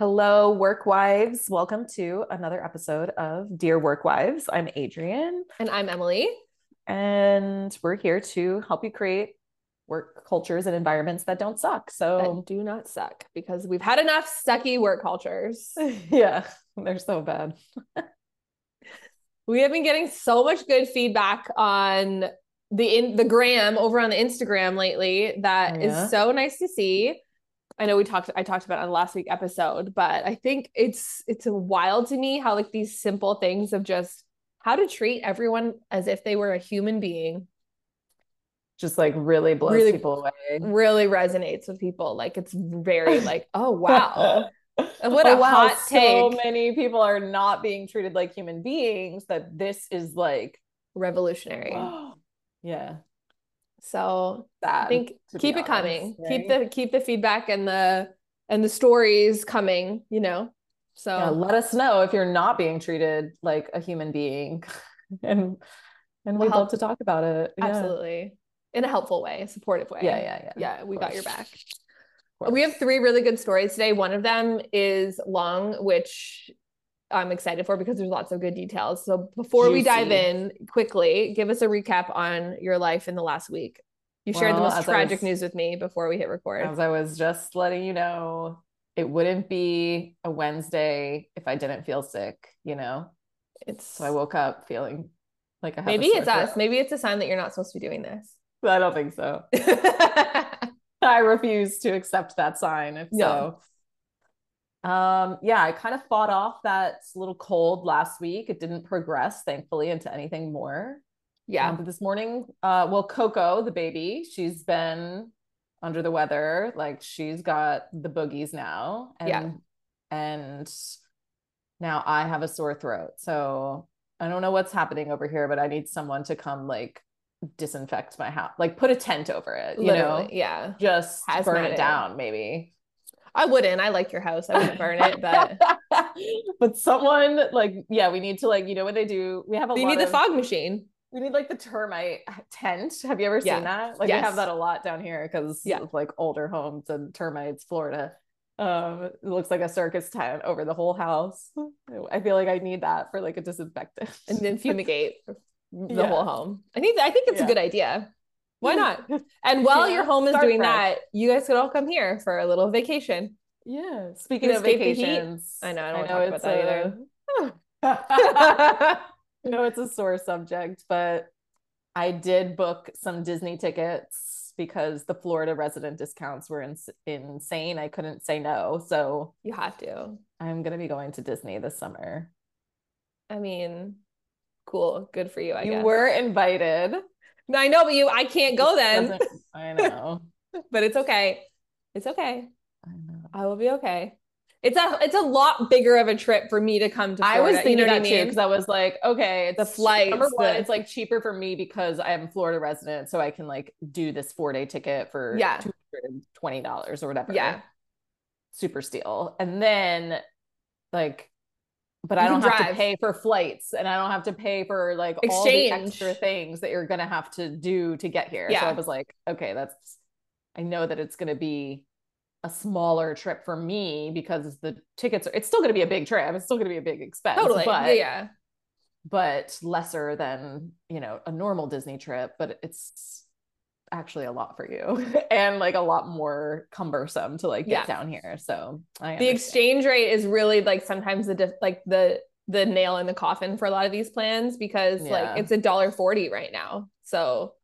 Hello, work wives. Welcome to another episode of Dear Work Wives. I'm Adrienne, And I'm Emily. and we're here to help you create work cultures and environments that don't suck. That So, do not suck because we've had enough sucky work cultures. yeah, they're so bad. We have been getting so much good feedback on the in the gram over on the Instagram lately That Oh, is so nice to see. I know we talked I talked about on the last week episode, but I think it's it's wild to me how like these simple things of just how to treat everyone as if they were a human being Just like really blows Really- people away. really resonates with people. Like it's very like, oh wow. What Oh, a hot take. So many people are not being treated like human beings that this is like, Revolutionary. yeah, So sad. I think keep it coming. honest, Keep the keep the feedback and the and the stories coming, you know. So yeah, let us know if you're not being treated like a human being and and we'd love to talk about it yeah. absolutely. In a helpful way, a supportive way. yeah yeah yeah Yeah, we got your back. We have three really good stories today. One of them is long, which I'm excited for because there's lots of good details. So before we dive in, quickly give us a recap on your life in the last week. You shared the most tragic was- news with me before we hit record. as I was just letting you know it wouldn't be a Wednesday if I didn't feel sick you know It's so I woke up feeling like I maybe it's us. Maybe it's a sign that you're not supposed to be doing this. I don't think so I refuse to accept that sign if No. so. Um, yeah, I kind of fought off that little cold last week. It didn't progress, thankfully, into anything more. yeah. Um, but this morning, uh, well, Coco, the baby, she's been under the weather. Like she's got the boogies now. And Yeah. and now I have a sore throat. So I don't know what's happening over here, but I need someone to come like disinfect my house, like put a tent over it, you Literally. know, Yeah. just burn Hazmat it it. down, maybe. I wouldn't. I like your house. I wouldn't burn it, but but someone like, yeah, we need to like, you know what they do? We have a you lot need the of- fog machine. we need like the termite tent. Have you ever Yeah. seen that? Like we have that a lot down here because Yeah. of like older homes and termites, Florida. Um, it looks like a circus tent over the whole house. I feel like I need that for like a disinfectant. and then fumigate the Yeah. whole home. I think I think it's a good idea. Why not? And while Yeah, your home is doing fresh. that, you guys could all come here for a little vacation. yeah. Speaking of vacations, I know, I don't wanna talk about that either. I know it's a sore subject, but I did book some Disney tickets because the Florida resident discounts were ins- insane. I couldn't say no. So You have to. I'm going to be going to Disney this summer. I mean, cool. Good for you, I you guess. were invited. I know, but you I can't go then. I know. But it's okay. It's okay. I know. I will be okay. It's a it's a lot bigger of a trip for me to come to I was thinking you know that I too because I was like, okay, it's The flight. Number one, the- it's like cheaper for me because I am a Florida resident, so I can like do this four day ticket for Yeah. two hundred twenty dollars or whatever. Yeah. super steal. And then like, but You I don't have drive. to pay for flights, and I don't have to pay for like all the Exchange. extra things that you're gonna have to do to get here. So I was like, okay, that's. I know that it's gonna be a smaller trip for me because the tickets are. It's still gonna be a big trip. It's still gonna be a big expense. Totally. But yeah, yeah. but lesser than you know a normal disney trip but it's actually a lot for you and like a lot more cumbersome to like get Yeah. down here so I The exchange rate is really like sometimes the diff- like the the nail in the coffin for a lot of these plans because Yeah. like it's a dollar forty right now. So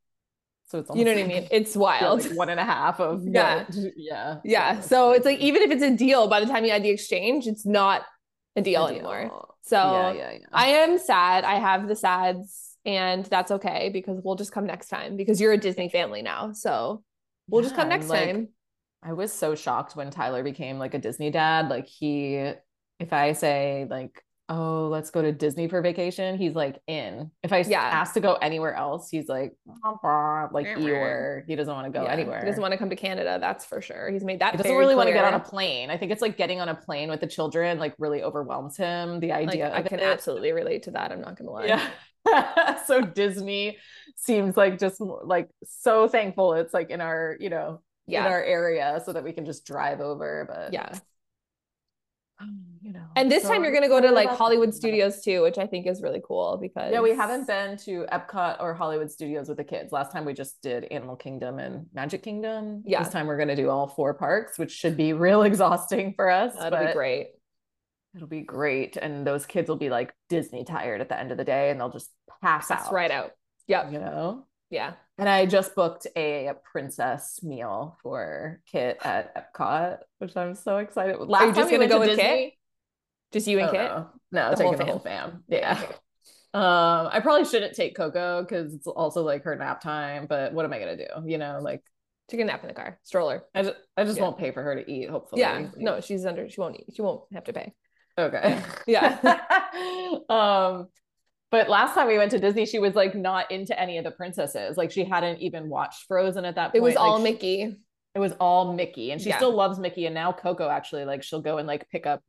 so it's you know what I mean? like, It's yeah, wild. like one and a half of Yeah. what- yeah yeah. So it's like even if it's a deal, by the time you add the exchange, it's not a deal A anymore. So yeah yeah yeah I am sad. I have the sads, and that's okay because we'll just come next time because you're a Disney family now. So we'll just come next like, time. I was so shocked when Tyler became like a Disney dad. Like he, if I say like, oh, let's go to Disney for vacation, he's like in. If I Yeah. ask to go anywhere else, he's like, like Eeyore. He doesn't want to go Yeah, anywhere. He doesn't want to come to Canada. That's for sure. He's made that. He doesn't really want to get on a plane. I think it's like getting on a plane with the children like really overwhelms him. The Like, idea I can it. absolutely relate to that. I'm not gonna lie. Yeah. so Disney seems like just like so thankful it's like in our, you know, Yeah. in our area so that we can just drive over. But yeah. You know. And this so time you're gonna go to like Hollywood. Studios too, which I think is really cool because Yeah, we haven't been to Epcot or Hollywood Studios with the kids. Last time we just did Animal Kingdom and Magic Kingdom. Yeah. This time we're going to do all four parks, which should be real exhausting for us. That'll be great. It'll be great. And those kids will be like Disney tired at the end of the day and they'll just pass That's out. right out. Yep. You know? Yeah. And I just booked a princess meal for Kit at Epcot, which I'm so excited. Last Are you just gonna go to with Disney- Kit? Just you and Oh, Kit? No, no The taking the whole fam. fam. Yeah. Um, I probably shouldn't take Coco because it's also like her nap time, but what am I gonna do? You know, like She can nap in the car. Stroller. I just I just Yeah. won't pay for her to eat, hopefully. Yeah. No, she's under she won't eat. She won't have to pay. Okay. Yeah. um, but last time we went to Disney, she was like not into any of the princesses. Like she hadn't even watched Frozen at that point. It was Like, all she- Mickey. it was all Mickey, and she Yeah. still loves Mickey. And now Coco actually like she'll go and like pick up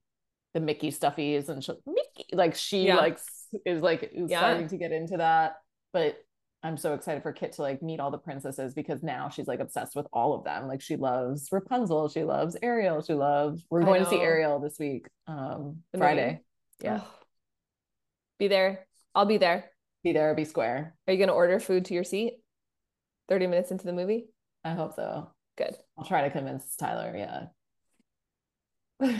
the Mickey stuffies, and she'll Mickey like she Yeah. like is like is Yeah. starting to get into that. But I'm so excited for Kit to like meet all the princesses because now she's like obsessed with all of them. Like she loves Rapunzel, she loves Ariel, she loves. We're going to see. Ariel this week, um, Friday. Yeah. Be there. I'll be there. be there, be square. Are you gonna order food to your seat? 30 minutes into the movie? I hope so. Good. I'll try to convince Tyler. Yeah,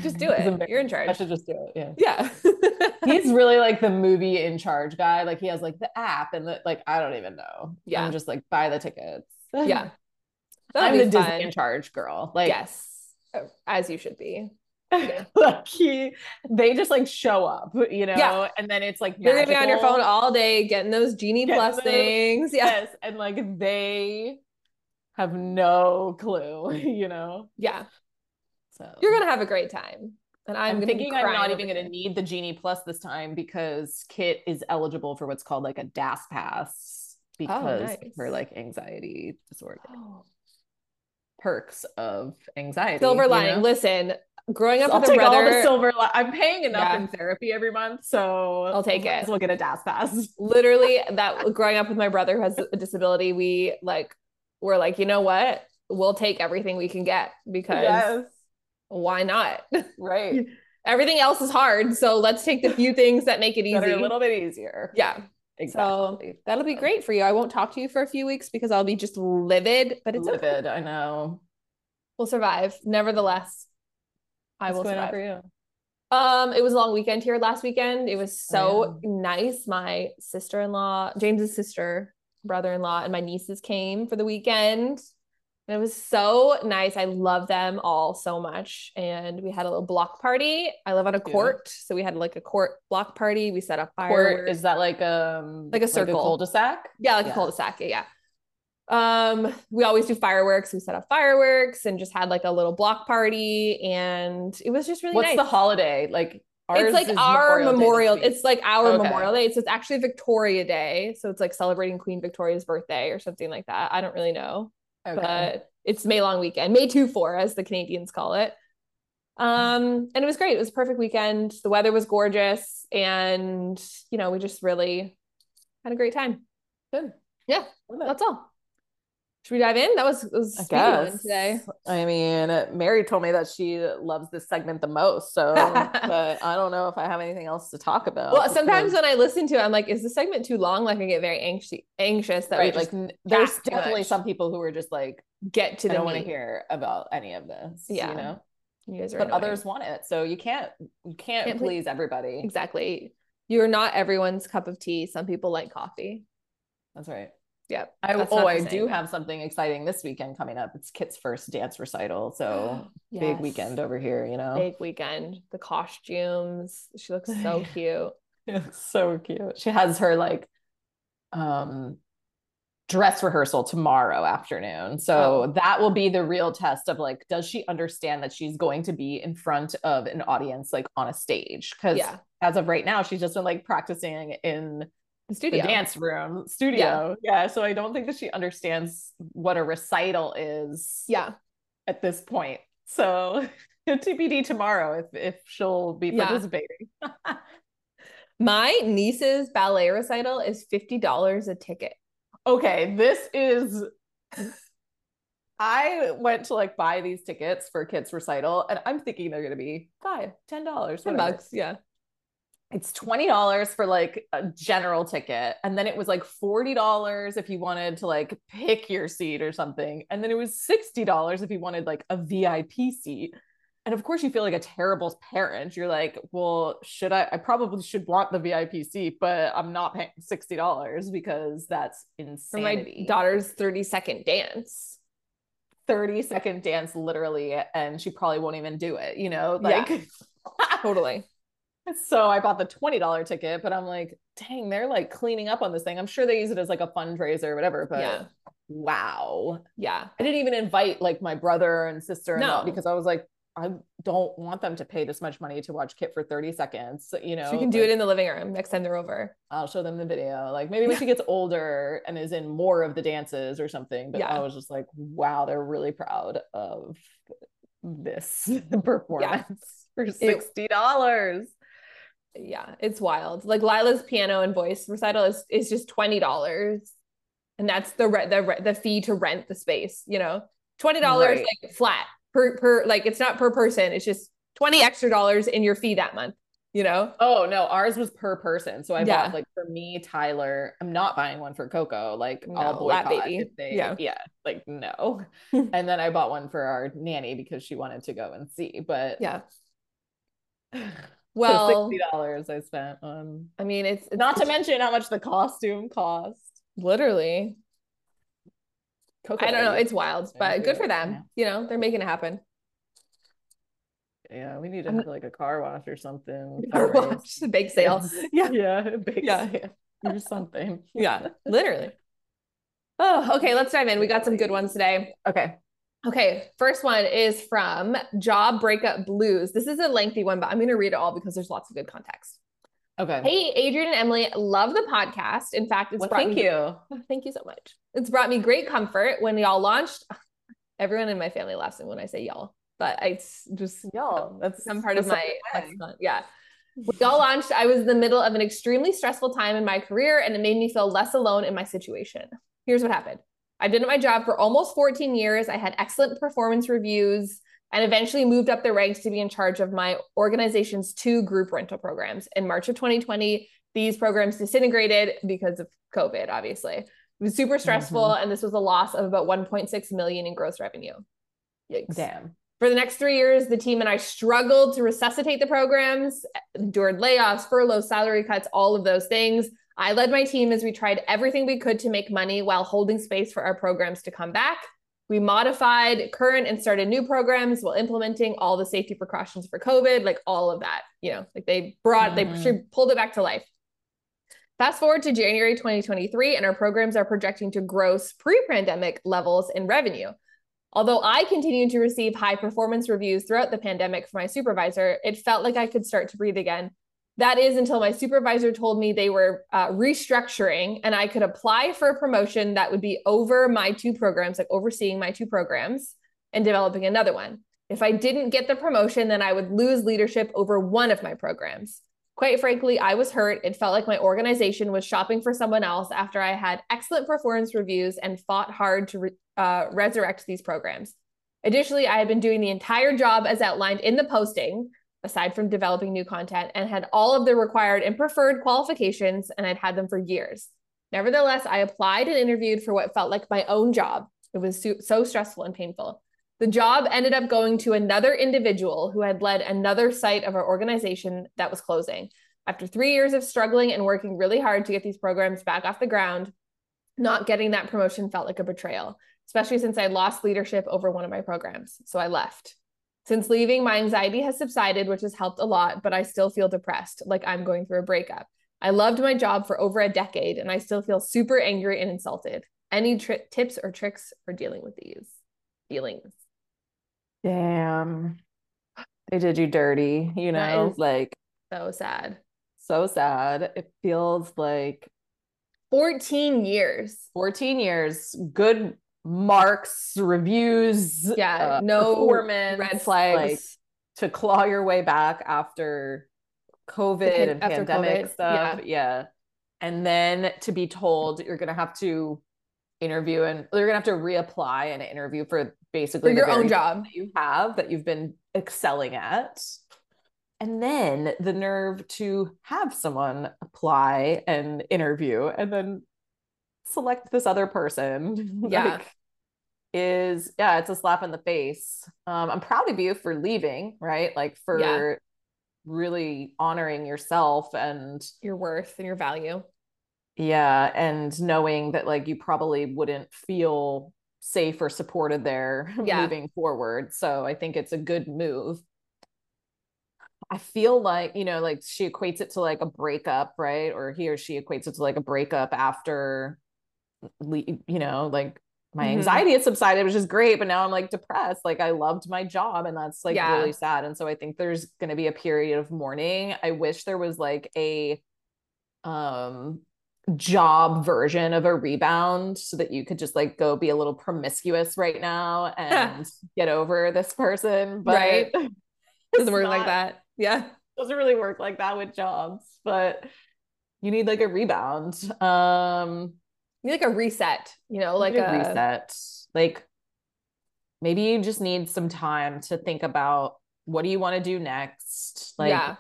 Just do it. You're in charge. I should just do it. Yeah. Yeah. he's really like the movie in charge guy. Like he has like the app and the like I don't even know. Yeah. I'm just like buy the tickets. yeah. That'll I'm the Disney in charge girl. Like yes. As you should be. like he they just like show up, you know, Yeah. and then it's like You're gonna be on your phone all day getting those Genie Getting Plus those- things. Yeah. Yes, and like they have no clue, you know. Yeah. So You're gonna have a great time. And I'm, I'm, thinking I'm not even gonna need the Genie Plus this time because Kit is eligible for what's called like a DAS pass oh, because of Oh, nice. her like anxiety disorder. Oh. Perks of anxiety. Silver you lining. know? Listen, growing up I'll with a take all the brother, silver. Li- I'm paying enough Yeah. in therapy every month, so I'll take it. We'll get a DAS pass. literally that growing up with my brother who has a disability, we like we're like, you know what? We'll take everything we can get because Yes, why not? right. Everything else is hard, so let's take the few things that make it easy. a little bit easier. yeah, exactly. that'll be great for you. I won't talk to you for a few weeks because I'll be just livid, but it's okay. livid. I know. We'll survive. Nevertheless, I What's will going survive. for you? Um, it was a long weekend here last weekend. It was so Oh, nice. My sister-in-law, James's sister, brother-in-law, and my nieces came for the weekend. And it was so nice. I love them all so much. And we had a little block party. I live on a court, so we had like a court block party. We set up Court is that like um Like a circle. cul-de-sac? Yeah, like Yeah. a cul-de-sac. Yeah, yeah. Um, we always do fireworks. We set up fireworks and just had like a little block party, and it was just really What's nice. the holiday? Like ours it's like our memorial. week. It's like our Okay. Memorial Day. So it's actually Victoria Day. So it's like celebrating Queen Victoria's birthday or something like that. I don't really know, okay. but it's May long weekend, May 2 4, as the Canadians call it. Um, and it was great. It was a perfect weekend. The weather was gorgeous, and you know, we just really had a great time. good. Yeah, that's all. Should we dive in? That was, was I speedy one guess today. I mean, Mary told me that she loves this segment the most, so but I don't know if I have anything else to talk about. Well, sometimes when I listen to it, I'm like, is the segment too long? Like I get very anxious anxious that right, like there's definitely much. some people who are just like, get to I don't want to hear about any of this. Yeah. you know. You guys are But annoying. others want it, so you can't you can't, Can't please- please everybody. exactly. You're not everyone's cup of tea. Some people like coffee. That's right. Yep. I oh, I do have something exciting this weekend coming up. It's Kit's first dance recital, so big weekend over here. You know, Big weekend. The costumes. She looks so cute. so cute. She has her like um dress rehearsal tomorrow afternoon. So Oh. that will be the real test of like, does she understand that she's going to be in front of an audience like on a stage? Because Yeah. as of right now, she's just been like practicing in The studio. the dance room studio. Yeah. So I don't think that she understands what a recital is Yeah. at this point. So TBD tomorrow if if she'll be Yeah. participating. My niece's ballet recital is $50 a ticket. okay, this is I went to like buy these tickets for kids recital and I'm thinking they're going to be five, ten dollars, ten bucks. Yeah. It's $20 for like a general ticket. And then it was like $40 if you wanted to like pick your seat or something. And then it was $60 if you wanted like a VIP seat. And of course, you feel like a terrible parent. You're like, well, should I? I probably should want the VIP seat, but I'm not paying $60 because that's insanity. For my daughter's 30 second dance. 30 second dance literally and she probably won't even do it you know like yeah. totally so i bought the $20 ticket but i'm like dang they're like cleaning up on this thing i'm sure they use it as like a fundraiser or whatever but yeah. wow yeah i didn't even invite like my brother and sister no. because i was like I don't want them to pay this much money to watch Kit for 30 seconds. You know, so you can do like, it in the living room next time they're over. I'll show them the video. Like maybe when she gets older and is in more of the dances or something. But yeah. I was just like, wow, they're really proud of this performance yeah. for $60. It, yeah, it's wild. Like Lila's piano and voice recital is, is just $20. And that's the, re- the, re- the fee to rent the space, you know, $20 right. like flat per per like it's not per person. It's just 20 extra dollars in your fee that month, you know? Oh no, ours was per person. So I yeah. bought like for me, Tyler, I'm not buying one for Coco. Like oh no, I'll boycott if they yeah. yeah, like no. and then I bought one for our nanny because she wanted to go and see. But yeah. Well, sixty dollars I spent on. I mean, it's, it's not to mention how much the costume cost. Literally, I don't know. It's wild, but good for them. You know, they're making it happen. Yeah, we need to have like a car wash or something. Car wash, a bake sale. yeah, yeah, bake yeah. sale or something. yeah, literally. Oh, okay. Let's dive in. We got some good ones today. Okay. Okay. First one is from Job Breakup Blues. This is a lengthy one, but I'm going to read it all because there's lots of good context. Okay. Hey, Adrienne and Emily, love the podcast. In fact, it's well, thank me, you. Thank you so much. It's brought me great comfort when y'all launched. Everyone in my family laughs when I say y'all, but it's just y'all. That's some part of my yeah. When y'all launched, I was in the middle of an extremely stressful time in my career, and it made me feel less alone in my situation. Here's what happened. I've been at my job for almost 14 years. I had excellent performance reviews and eventually moved up the ranks to be in charge of my organization's two group rental programs. In March of 2020, these programs disintegrated because of COVID, obviously. It was super stressful, mm-hmm. and this was a loss of about 1.6 million in gross revenue. Yikes. Damn. For the next three years, the team and I struggled to resuscitate the programs, endured layoffs, furloughs, salary cuts, all of those things. I led my team as we tried everything we could to make money while holding space for our programs to come back. We modified current and started new programs while implementing all the safety precautions for COVID, like all of that. You know, like they brought, mm-hmm. they pulled it back to life. Fast forward to January 2023, and our programs are projecting to gross pre pandemic levels in revenue. Although I continued to receive high performance reviews throughout the pandemic from my supervisor, it felt like I could start to breathe again that is until my supervisor told me they were uh, restructuring and I could apply for a promotion that would be over my two programs, like overseeing my two programs and developing another one. If I didn't get the promotion, then I would lose leadership over one of my programs. Quite frankly, I was hurt. It felt like my organization was shopping for someone else after I had excellent performance reviews and fought hard to re- uh, resurrect these programs. Additionally, I had been doing the entire job as outlined in the posting, aside from developing new content, and had all of the required and preferred qualifications, and I'd had them for years. Nevertheless, I applied and interviewed for what felt like my own job. It was so stressful and painful. The job ended up going to another individual who had led another site of our organization that was closing. After three years of struggling and working really hard to get these programs back off the ground, not getting that promotion felt like a betrayal, especially since I lost leadership over one of my programs. So I left. Since leaving, my anxiety has subsided, which has helped a lot, but I still feel depressed, like I'm going through a breakup. I loved my job for over a decade, and I still feel super angry and insulted. Any tri- tips or tricks for dealing with these feelings? Damn. They did you dirty, you know, like so sad. So sad. It feels like 14 years. 14 years. Good marks, reviews, yeah, uh, no performance, red flags like, to claw your way back after COVID and after pandemic COVID, stuff. Yeah. yeah. And then to be told you're going to have to interview and you're gonna have to reapply and interview for basically for your own job that you have that you've been excelling at and then the nerve to have someone apply and interview and then select this other person yeah like, is yeah it's a slap in the face um i'm proud of you for leaving right like for yeah. really honoring yourself and your worth and your value yeah and knowing that like you probably wouldn't feel safe or supported there yeah. moving forward so i think it's a good move I feel like, you know, like she equates it to like a breakup, right? Or he or she equates it to like a breakup after, you know, like my mm-hmm. anxiety had subsided, which is great. But now I'm like depressed. Like I loved my job and that's like yeah. really sad. And so I think there's going to be a period of mourning. I wish there was like a, um, job version of a rebound so that you could just like go be a little promiscuous right now and get over this person but right doesn't work not, like that yeah. Doesn't really work like that with jobs, but you need like a rebound. Um need like a reset, you know, like a, a reset. Like maybe you just need some time to think about what do you want to do next? Like yeah.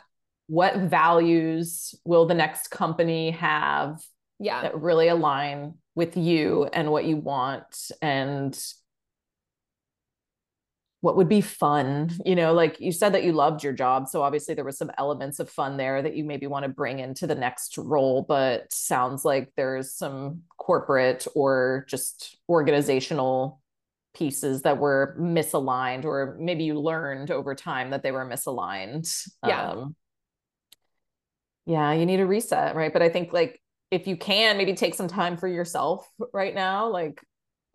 what values will the next company have yeah. that really align with you and what you want and what would be fun you know like you said that you loved your job so obviously there was some elements of fun there that you maybe want to bring into the next role but sounds like there's some corporate or just organizational pieces that were misaligned or maybe you learned over time that they were misaligned yeah. um, yeah you need a reset right? But i think like if you can maybe take some time for yourself right now like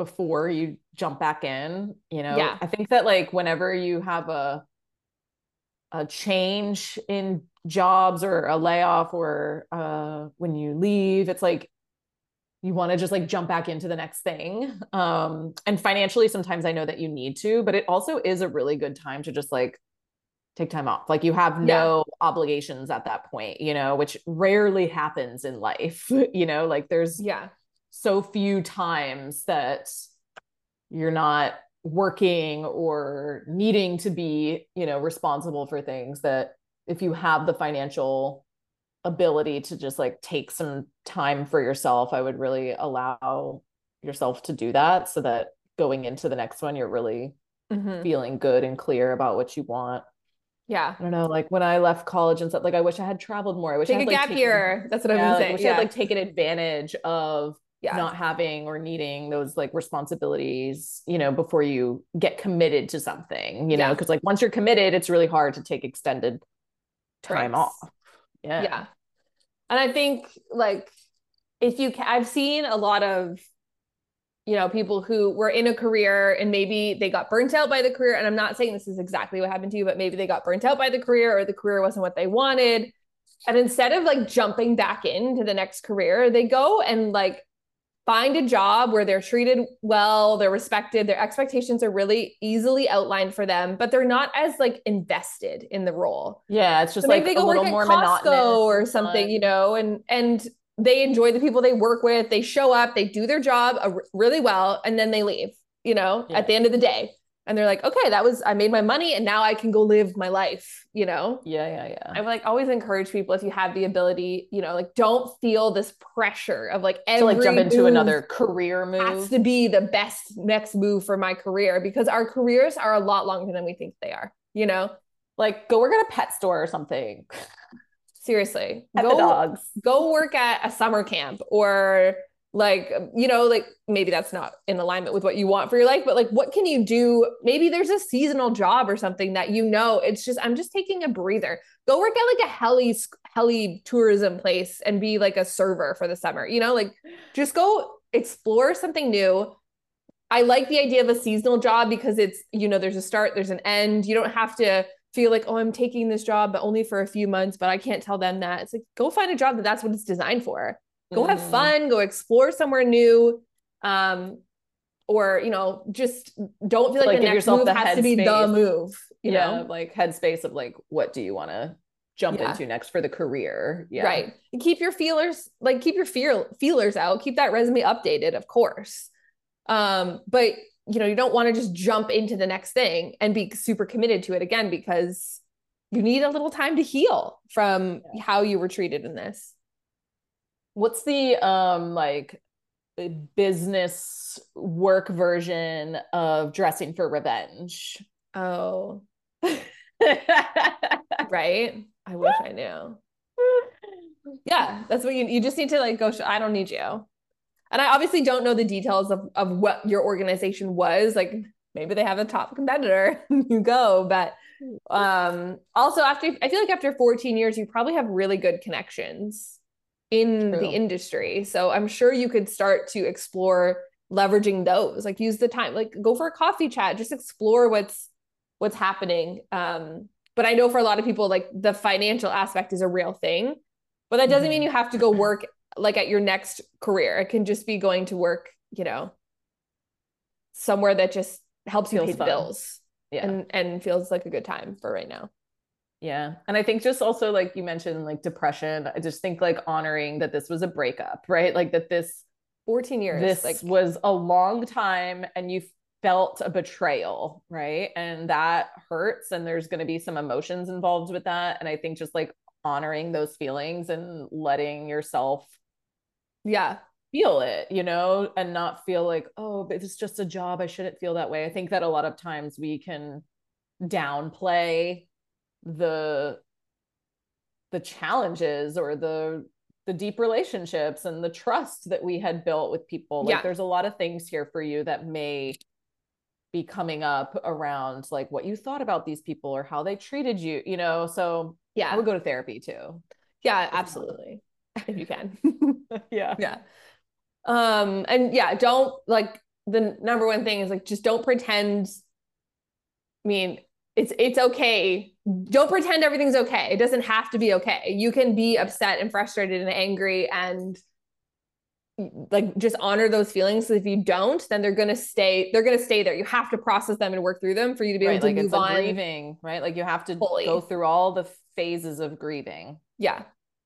before you jump back in you know? Yeah. I think that like whenever you have a a change in jobs or a layoff or uh when you leave it's like you want to just like jump back into the next thing. Um and financially sometimes i know that you need to but it also is a really good time to just like take time off. Like you have no yeah. obligations at that point you know which rarely happens in life you know? Like there's yeah so few times that you're not working or needing to be you know responsible for things that if you have the financial ability to just like take some time for yourself i would really allow yourself to do that so that going into the next one you're really mm-hmm. feeling good and clear about what you want yeah. I don't know. Like when I left college and stuff, like I wish I had traveled more. I wish take I had, a like, gap taken, year. That's what yeah, I was like, saying. I wish yeah. I had like taken advantage of yeah. not having or needing those like responsibilities, you know, before you get committed to something, you know, because like once you're committed, it's really hard to take extended time off. Yeah. Yeah. And I think like if you can, I've seen a lot of you know people who were in a career and maybe they got burnt out by the career and i'm not saying this is exactly what happened to you but maybe they got burnt out by the career or the career wasn't what they wanted and instead of like jumping back into the next career they go and like find a job where they're treated well, they're respected, their expectations are really easily outlined for them, but they're not as like invested in the role. Yeah, it's just so like they go work at more Costco or something, you know, and and they enjoy the people they work with. They show up, they do their job uh, really well, and then they leave. You know, yeah. at the end of the day, and they're like okay that was i made my money and now i can go live my life you know? Yeah yeah yeah. I like always encourage people if you have the ability you know like don't feel this pressure of like every to like jump into another career move. has to be the best next move for my career because our careers are a lot longer than we think they are you know? Like go work at a pet store or something. Seriously. Pet go dogs. go work at a summer camp or like you know like maybe that's not in alignment with what you want for your life but like what can you do? Maybe there's a seasonal job or something that you know it's just i'm just taking a breather. Go work at like a heli heli tourism place and be like a server for the summer you know like just go explore something new. I like the idea of a seasonal job because it's you know there's a start there's an end. You don't have to feel like oh i'm taking this job but only for a few months but i can't tell them that. It's like go find a job that that's what it's designed for go have mm. fun go explore somewhere new um or you know just don't feel like, like the next move the has to be space. the move you yeah, know like headspace of like what do you want to jump Yeah. into next for the career. Yeah. Right. Keep your feelers like keep your fear feelers out. Keep that resume updated, of course. Um, but you know, you don't want to just jump into the next thing and be super committed to it again because you need a little time to heal from how you were treated in this. What's the um like uh, business work version of dressing for revenge? Oh, right. I wish I knew. Yeah, that's what you you just need to like go. Sh- I don't need you. And I obviously don't know the details of of what your organization was. Like maybe they have a top competitor. you go, but um also after I feel like after 14 years you probably have really good connections in True. the industry. So I'm sure you could start to explore leveraging those. Like use the time, like go for a coffee chat, just explore what's what's happening. Um but I know for a lot of people like the financial aspect is a real thing. But that doesn't mean you have to go work like at your next career. It can just be going to work, you know, somewhere that just helps you pay the bills Yeah. and and feels like a good time for right now. Yeah. And I think just also like you mentioned like depression, I just think like honoring that this was a breakup, right? Like that this 14 years. this like was a long time and you felt a betrayal, right? And that hurts and there's going to be some emotions involved with that and I think just like honoring those feelings and letting yourself yeah. feel it, you know, and not feel like, oh, but it's just a job. I shouldn't feel that way. I think that a lot of times we can downplay the the challenges or the the deep relationships and the trust that we had built with people. Like Yeah. there's a lot of things here for you that may be coming up around like what you thought about these people or how they treated you, you know. So yeah I would go to therapy too. Yeah, absolutely. If you can. yeah. yeah. Um and yeah, don't like the number one thing is like just don't pretend I mean, it's it's okay. Don't pretend everything's okay. It doesn't have to be okay. You can be upset and frustrated and angry and like just honor those feelings. So if you don't, then they're gonna stay, they're gonna stay there. You have to process them and work through them for you to be right, able to like move on. grieving, right? Like you have to fully. go through all the phases of grieving. Yeah.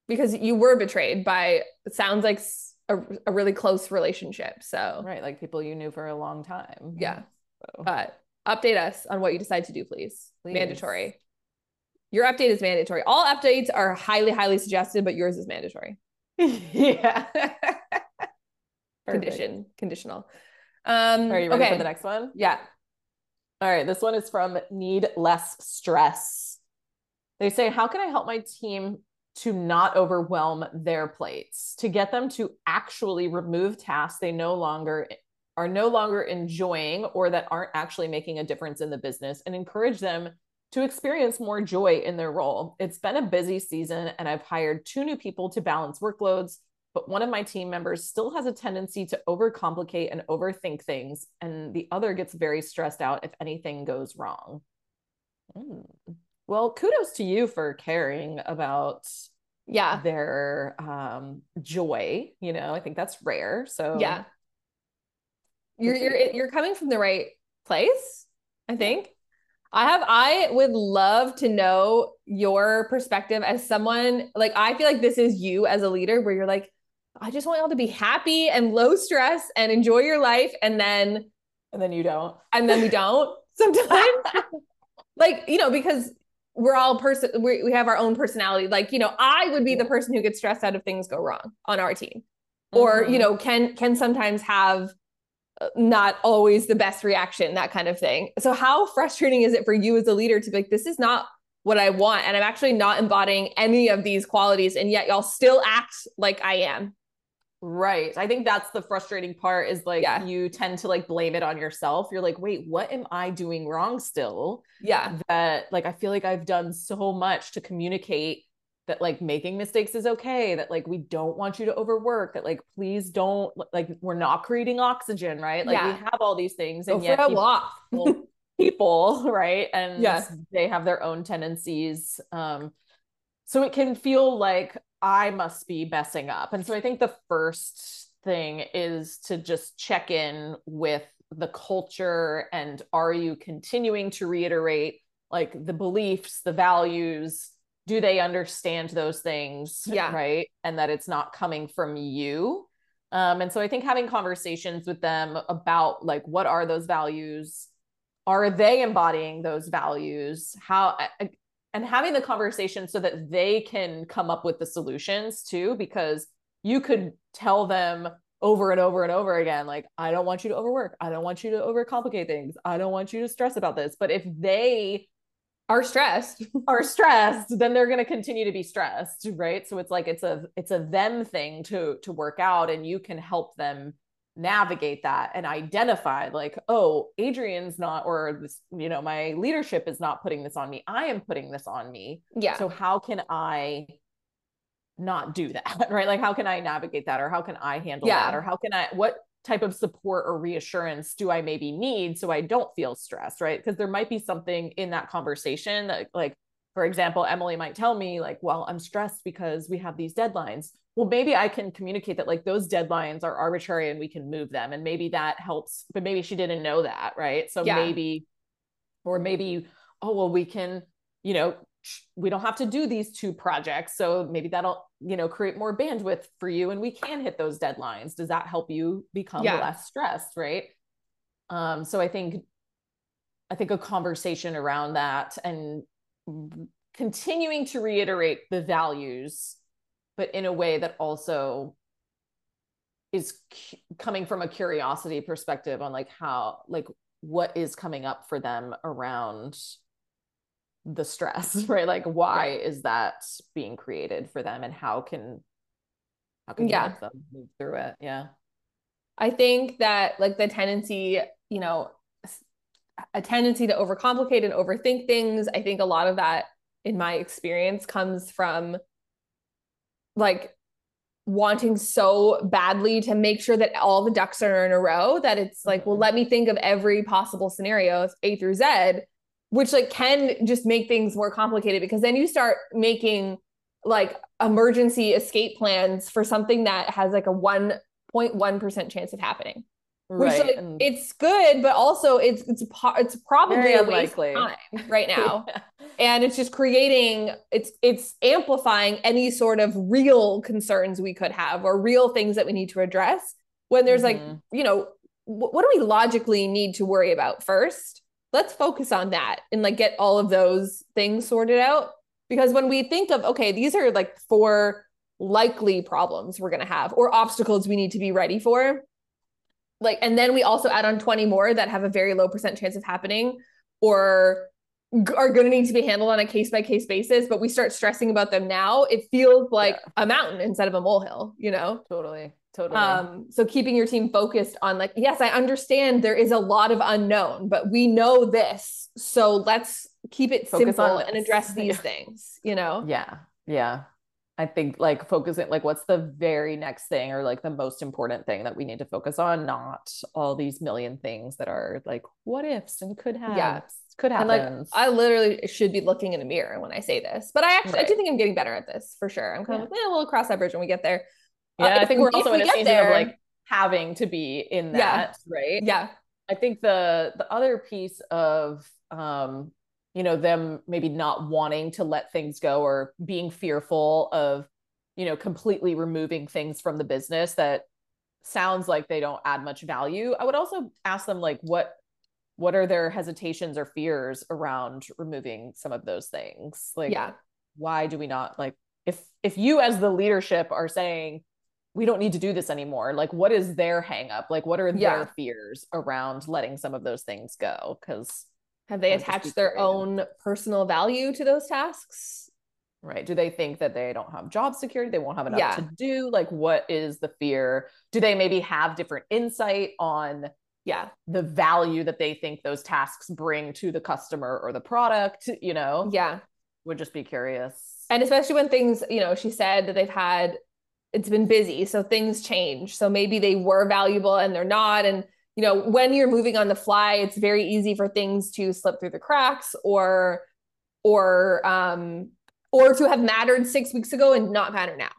Because you were betrayed by it sounds like a really close relationship. So Right, like people you knew for a long time. yeah. So, But update us on what you decide to do, please. Please. Mandatory. Your update is mandatory. All updates are highly, highly suggested, but yours is mandatory. yeah. Condition, conditional. Um, Are you ready okay. for the next one? Yeah. All right, this one is from Need Less Stress. They say, How can I help my team to not overwhelm their plates, to get them to actually remove tasks they no longer are no longer enjoying or that aren't actually making a difference in the business and encourage them to experience more joy in their role? It's been a busy season and I've hired two new people to balance workloads, but one of my team members still has a tendency to overcomplicate and overthink things, and the other gets very stressed out if anything goes wrong. Mm. Well, kudos to you for caring about Yeah. their um, joy. You know, I think that's rare. So Yeah. You're you're you're coming from the right place, I think. I have I would love to know your perspective as someone like I feel like this is you as a leader where you're like I just want y'all to be happy and low stress and enjoy your life and then and then you don't. and then we don't sometimes like you know because we're all person we, we have our own personality like you know i would be the person who gets stressed out if things go wrong on our team or you Mhm. know can can sometimes have not always the best reaction that kind of thing so how frustrating is it for you as a leader to be like this is not what i want and i'm actually not embodying any of these qualities and yet y'all still act like i am Right. I think that's the frustrating part is like Yeah. you tend to like blame it on yourself. You're like, wait, what am I doing wrong still? yeah That like I feel like I've done so much to communicate that like making mistakes is okay, that like we don't want you to overwork, that like please don't like we're not creating oxygen, right? Like Yeah. we have all these things and for yet people, people, right? And yes they have their own tendencies. Um, so it can feel like I must be messing up. And so I think the first thing is to just check in with the culture and are you continuing to reiterate like the beliefs, the values do they understand those things Yeah. right? And that it's not coming from you. Um and so i think having conversations with them about like what are those values? Are they embodying those values? How and having the conversation so that they can come up with the solutions too because you could tell them over and over and over again like i don't want you to overwork. I don't want you to overcomplicate things. I don't want you to stress about this. But if they Are stressed. are stressed then they're going to continue to be stressed right so it's like it's a it's a them thing to to work out and you can help them navigate that and identify like oh adrienne's not or this you know my leadership is not putting this on me i am putting this on me Yeah. so how can i not do that right like how can i navigate that or how can i handle Yeah. that or how can i what type of support or reassurance do i maybe need so i don't feel stressed right? Because there might be something in that conversation that like for example emily might tell me like well i'm stressed because we have these deadlines. Well maybe i can communicate that like those deadlines are arbitrary and we can move them and maybe that helps but maybe she didn't know that right? So Yeah. maybe or maybe oh well we can you know we don't have to do these two projects. So maybe that'll you know create more bandwidth for you and we can hit those deadlines. Does that help you become Yeah. less stressed right? Um so i think i think a conversation around that and continuing to reiterate the values but in a way that also is cu- coming from a curiosity perspective on like how like what is coming up for them around the stress right like why Right. is that being created for them and how can how can you Yeah. help them move through it yeah I think that like the tendency, you know, a tendency to overcomplicate and overthink things. I think a lot of that in my experience comes from like wanting so badly to make sure that all the ducks are in a row that it's like, well, Mhm. let me think of every possible scenario, A through Z, which like can just make things more complicated because then you start making like emergency escape plans for something that has like a 1.1% chance of happening which right like, and it's good but also it's it's it's probably a waste of time right now Yeah. and it's just creating it's it's amplifying any sort of real concerns we could have or real things that we need to address when there's like Mhm. you know wh- what do we logically need to worry about first let's focus on that and like get all of those things sorted out. Because when we think of okay these are like four likely problems we're going to have or obstacles we need to be ready for like and then we also add on 20 more that have a very low percent chance of happening or are going to need to be handled on a case by case basis but we start stressing about them now it feels like a mountain instead of a molehill you know? Totally totally. Um so keeping your team focused on like yes i understand there is a lot of unknown but we know this so let's keep it Focus simple and address these Yeah. things you know? Yeah. Yeah. I think like focusing like what's the very next thing or like the most important thing that we need to focus on? Not all these million things that are like what ifs and could have Yeah. could and happen like i literally should be looking in a mirror when i say this but i actually i do think i'm getting better at this for sure. I'm kind of like yeah we'll cross that bridge when we get there Uh, yeah i think we- we're also we in a season there- of like having to be in Yeah. that right yeah I think the the other piece of um, you know, them maybe not wanting to let things go or being fearful of, you know, completely removing things from the business that sounds like they don't add much value. I would also ask them like what what are their hesitations or fears around removing some of those things? Like yeah why do we not like if if you as the leadership are saying we don't need to do this anymore. Like what is their hang up like what are Yeah. their fears around letting some of those things go? Because have they I would just be attached their curious. own personal value to those tasks? Right. Do they think that they don't have job security? They won't have enough Yeah. to do? Like what is the fear? Do they maybe have different insight on yeah the value that they think those tasks bring to the customer or the product you know? Yeah. Would just be curious. And especially when things you know she said that they've had it's been busy so things change. So maybe they were valuable and they're not. And you know when you're moving on the fly it's very easy for things to slip through the cracks or or um or to have mattered 6 weeks ago and not matter now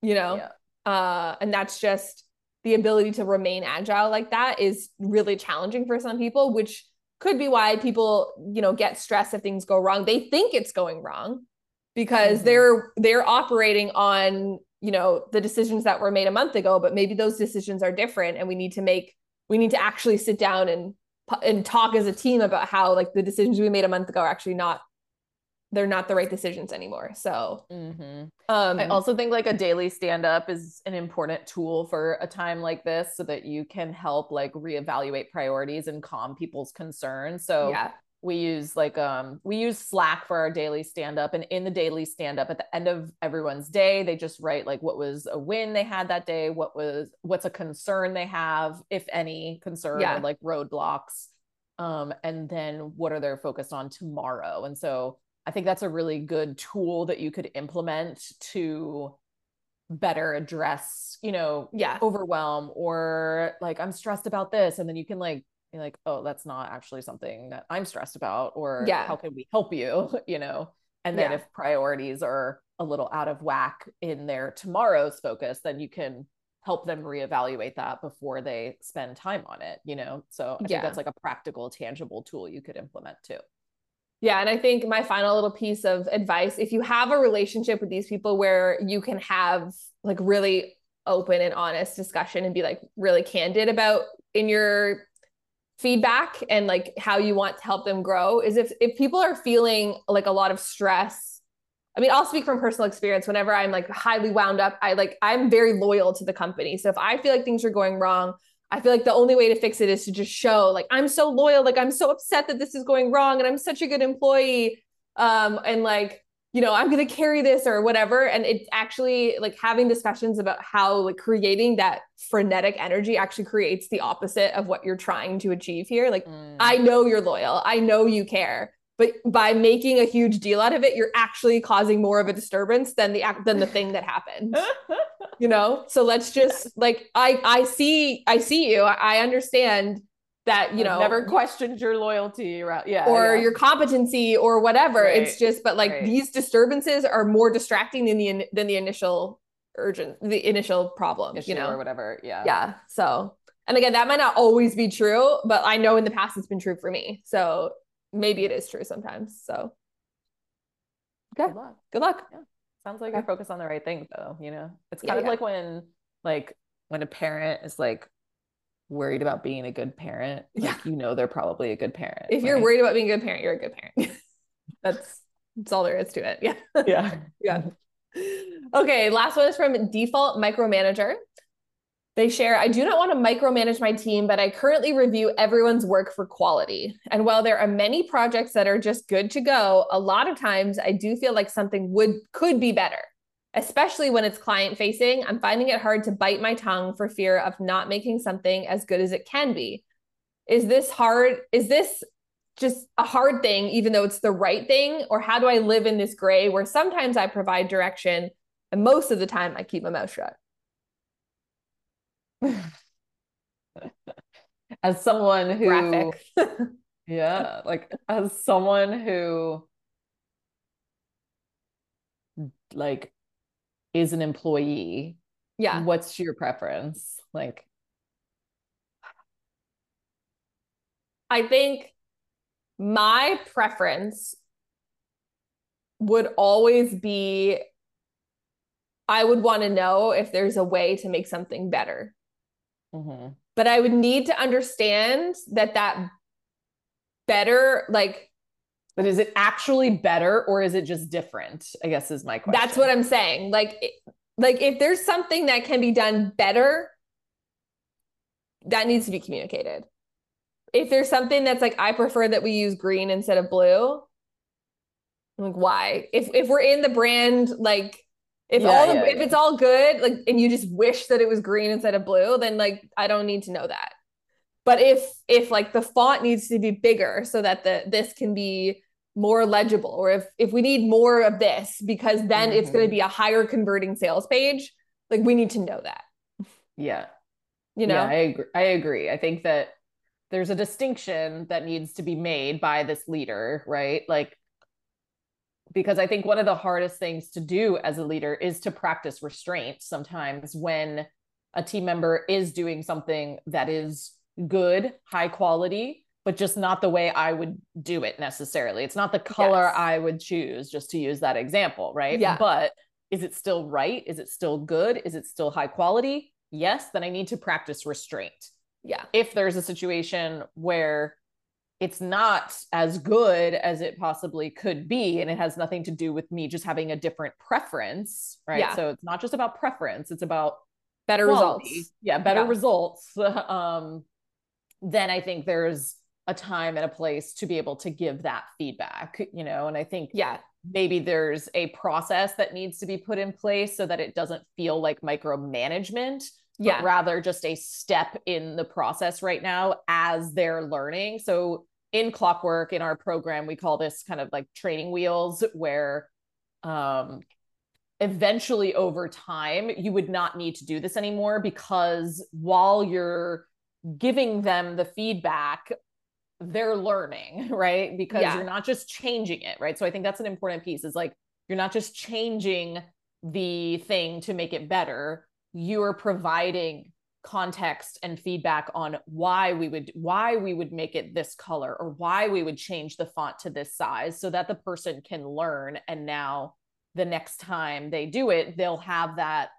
you know? Yeah. Uh and that's just the ability to remain agile like that is really challenging for some people which could be why people you know get stressed if things go wrong. They think it's going wrong because mm-hmm. they're they're operating on you know the decisions that were made a month ago but maybe those decisions are different and we need to make we need to actually sit down and and talk as a team about how like the decisions we made a month ago are actually not they're not the right decisions anymore. So, mm-hmm. um, I also think like a daily stand up is an important tool for a time like this so that you can help like reevaluate priorities and calm people's concerns. So, yeah. We use like um we use Slack for our daily stand up and in the daily stand up at the end of everyone's day they just write like what was a win they had that day what was what's a concern they have if any concern yeah. or like roadblocks um and then what are they focused on tomorrow and so I think that's a really good tool that you could implement to better address, you know, yeah, overwhelm or like I'm stressed about this. And then you can like be like, oh, that's not actually something that I'm stressed about, or yeah, how can we help you? you know, and then yeah. if priorities are a little out of whack in their tomorrow's focus, then you can help them reevaluate that before they spend time on it, you know? So I yeah. think that's like a practical, tangible tool you could implement too. Yeah. And I think my final little piece of advice if you have a relationship with these people where you can have like really open and honest discussion and be like really candid about in your feedback and like how you want to help them grow is if if people are feeling like a lot of stress I mean, I'll speak from personal experience. Whenever I'm like highly wound up, I like I'm very loyal to the company. So if I feel like things are going wrong, I feel like the only way to fix it is to just show like I'm so loyal, like I'm so upset that this is going wrong and I'm such a good employee. Um, and like, you know, I'm gonna carry this or whatever. And it's actually like having discussions about how like creating that frenetic energy actually creates the opposite of what you're trying to achieve here. Like, mm. I know you're loyal, I know you care but by making a huge deal out of it you're actually causing more of a disturbance than the than the thing that happened you know so let's just like i i see i see you i understand that you know never questioned your loyalty right yeah or yeah. your competency or whatever right. it's just but like right. these disturbances are more distracting than the than the initial urgent the initial problem Issue you know or whatever yeah yeah so and again that might not always be true but i know in the past it's been true for me so maybe it is true sometimes. So okay. Good luck. Good luck. Yeah. Sounds like okay. you're focused on the right thing though, you know. It's kind yeah, of like when like when a parent is like worried about being a good parent, yeah. like you know they're probably a good parent. If right? you're worried about being a good parent, you're a good parent. that's that's all there is to it. Yeah. Yeah. yeah. Okay, last one is from Default Micromanager. They share, I do not want to micromanage my team, but I currently review everyone's work for quality. And while there are many projects that are just good to go, a lot of times I do feel like something would could be better. Especially when it's client facing, I'm finding it hard to bite my tongue for fear of not making something as good as it can be. Is this hard? Is this just a hard thing, even though it's the right thing? Or how do I live in this gray where sometimes I provide direction and most of the time I keep my mouth shut? as someone who yeah like as someone who like is an employee yeah. what's your preference? Like i think my preference would always be i would want to know if there's a way to make something better. Mm-hmm. But I would need to understand that that better, like, but is it actually better or is it just different? I guess is my question. That's what I'm saying. Like, like if there's something that can be done better, that needs to be communicated. If there's something that's like, I prefer that we use green instead of blue, like why? If if we're in the brand like if yeah, all the, yeah, if yeah. it's all good, like, and you just wish that it was green instead of blue, then like I don't need to know that. But if if like the font needs to be bigger so that the this can be more legible, or if if we need more of this because then mm-hmm. it's going to be a higher converting sales page, like we need to know that. Yeah, you know, I agree. I agree. I think that there's a distinction that needs to be made by this leader, right? Like because I think one of the hardest things to do as a leader is to practice restraint sometimes when a team member is doing something that is good, high quality, but just not the way I would do it necessarily. It's not the color yes. I would choose, just to use that example, right? Yeah. But is it still right? Is it still good? Is it still high quality? Yes, then I need to practice restraint. Yeah. If there's a situation where it's not as good as it possibly could be and it has nothing to do with me just having a different preference right yeah. so it's not just about preference it's about better quality. results yeah better yeah. results um then i think there's a time and a place to be able to give that feedback you know and i think yeah. maybe there's a process that needs to be put in place so that it doesn't feel like micromanagement yeah. rather just a step in the process right now as they're learning. So in clockwork in our program we call this kind of like training wheels where um eventually over time you would not need to do this anymore because while you're giving them the feedback they're learning right? Because yeah. you're not just changing it right? So i think that's an important piece is like you're not just changing the thing to make it better. You're providing context and feedback on why we would why we would make it this color or why we would change the font to this size so that the person can learn. And now the next time they do it they'll have that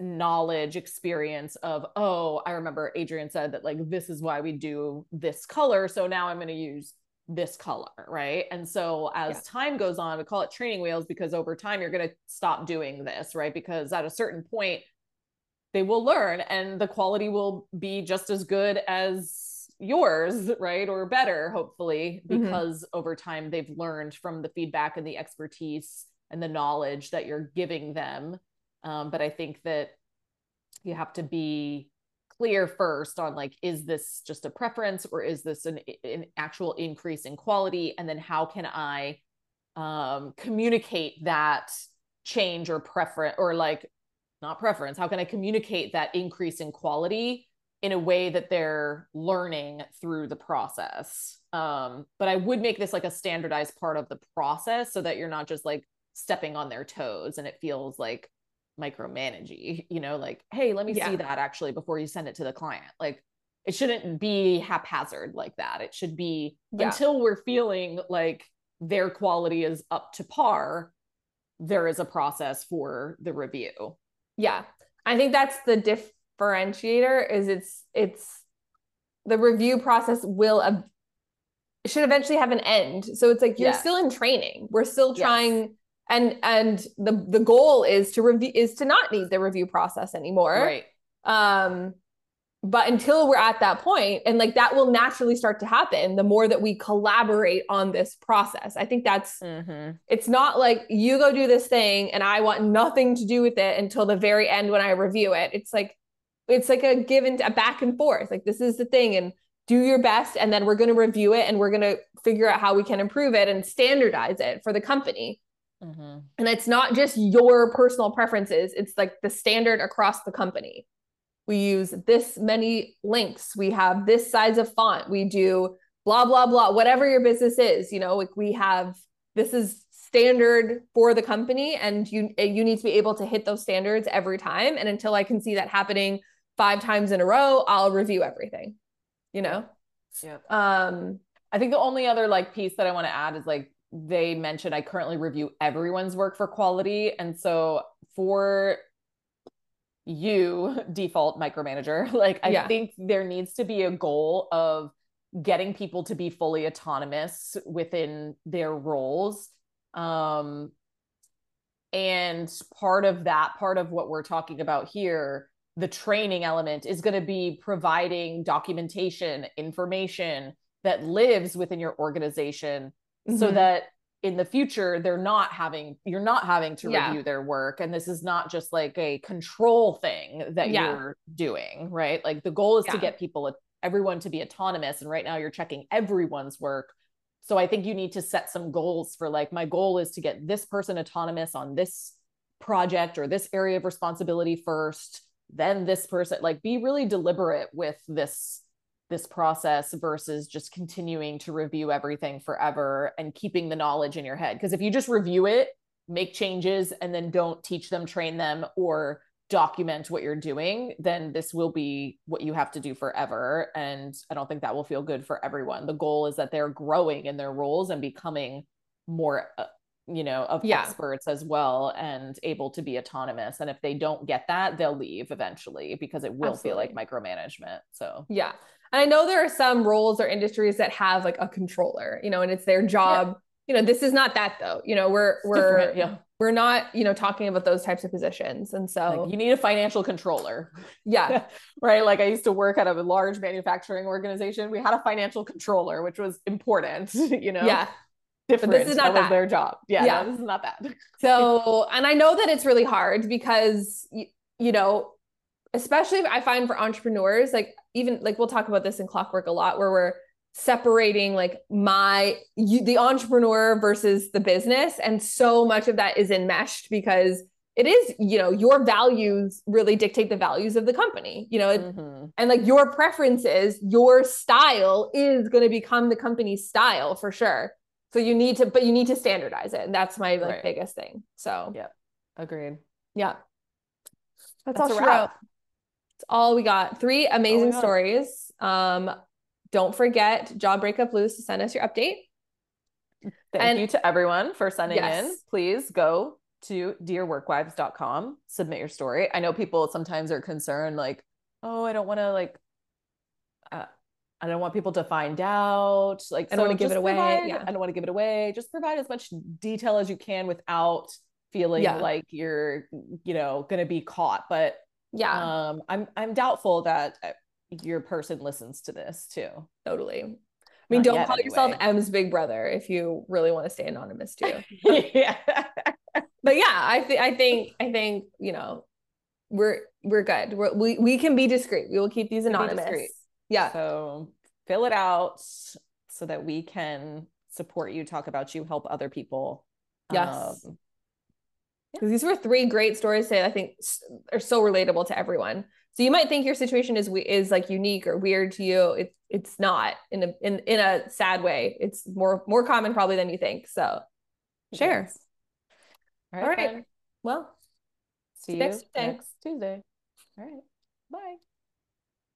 knowledge experience of oh i remember adrienne said that like this is why we do this color so now i'm going to use this color right and so as yeah. time goes on we call it training wheels because over time you're going to stop doing this right because at a certain point they will learn and the quality will be just as good as yours right or better hopefully mm-hmm. because mm-hmm. over time they've learned from the feedback and the expertise and the knowledge that you're giving them um, but i think that you have to be clear first on like is this just a preference or is this an, an actual increase in quality? And then how can i um, communicate that change or preference or like not preference how can i communicate that increase in quality in a way that they're learning through the process? Um, but i would make this like a standardized part of the process so that you're not just like stepping on their toes and it feels like micromanaging you know like hey let me yeah. see that actually before you send it to the client like it shouldn't be haphazard like that it should be yeah. until we're feeling like their quality is up to par there is a process for the review yeah. I think that's the differentiator is it's it's the review process will uh, should eventually have an end. So it's like you're yeah. still in training. We're still trying yes. And and the the goal is to review is to not need the review process anymore. Right. Um but until we're at that point and like that will naturally start to happen the more that we collaborate on this process i think that's mm-hmm. it's not like you go do this thing and i want nothing to do with it until the very end when i review it it's like it's like a give and a back and forth like this is the thing and do your best and then we're going to review it and we're going to figure out how we can improve it and standardize it for the company mm-hmm. and it's not just your personal preferences it's like the standard across the company. We use this many links we have this size of font we do blah blah blah whatever your business is you know like we have this is standard for the company and you you need to be able to hit those standards every time and until i can see that happening five times in a row i'll review everything you know? Yeah um i think the only other like piece that i want to add is like they mentioned i currently review everyone's work for quality and so for you default micromanager like i yeah. think there needs to be a goal of getting people to be fully autonomous within their roles um and part of that part of what we're talking about here the training element is going to be providing documentation information that lives within your organization mm-hmm. so that in the future they're not having you're not having to yeah. review their work and this is not just like a control thing that yeah. you're doing right like the goal is yeah. to get people everyone to be autonomous and right now you're checking everyone's work so i think you need to set some goals for like my goal is to get this person autonomous on this project or this area of responsibility first then this person like be really deliberate with this this process versus just continuing to review everything forever and keeping the knowledge in your head. Because if you just review it, make changes, and then don't teach them, train them, or document what you're doing, then this will be what you have to do forever. And I don't think that will feel good for everyone. The goal is that they're growing in their roles and becoming more, uh, you know, of Yeah. experts as well and able to be autonomous. And if they don't get that, they'll leave eventually because it will feel like micromanagement. So, Yeah. And I know there are some roles or industries that have like a controller, you know, and it's their job. You know, this is not that though. You know, we're we're yeah. we're not, you know, talking about those types of positions. And so Like you need a financial controller. yeah. right? Like I used to work at a large manufacturing organization. We had a financial controller, which was important, you know? Yeah. Different. this is not that, that. their job. Yeah, Yeah. No, this is not that. So, and I know that it's really hard because, you, you know, especially I find for entrepreneurs, like even like we'll talk about this in clockwork a lot, where we're separating like my you, the entrepreneur versus the business, and so much of that is enmeshed because it is you know your values really dictate the values of the company. You know, Mhm. and like your preferences, your style is going to become the company's style for sure. So you need to, but you need to standardize it. And that's my like Right. biggest thing. So Yeah. Agreed. yeah. That's, That's all a she wrap. That's all we got. Three amazing got. stories. Um, don't forget Job Breakup Blues to send us your update. Thank And- you to everyone for sending in. Please go to dearworkwives.com, submit your story. I know people sometimes are concerned, like, oh, I don't want to like uh, I don't want people to find out. Like, I don't so wanna give it away, provide- yeah. I don't want to give it away. Just provide as much detail as you can without feeling Yeah. like you're, you know, going to be caught. But Yeah, um, I'm I'm doubtful that uh, your person listens to this too. totally. I mean, Not don't yet, call yourself. M's big brother if you really want to stay anonymous too. yeah. but yeah, I think I think I think you know we're we're good. We're, we we can be discreet. We will keep these anonymous. Yeah, So fill it out so that we can support you, talk about you, help other people. Yes. Um, because these were three great stories today. I think are so relatable to everyone. So you might think your situation is we- is like unique or weird to you. It's it's not in a in in a sad way. It's more more common probably than you think. So share. yes. All All right. right. then. Well, See you next Tuesday. next Tuesday. All right. Bye.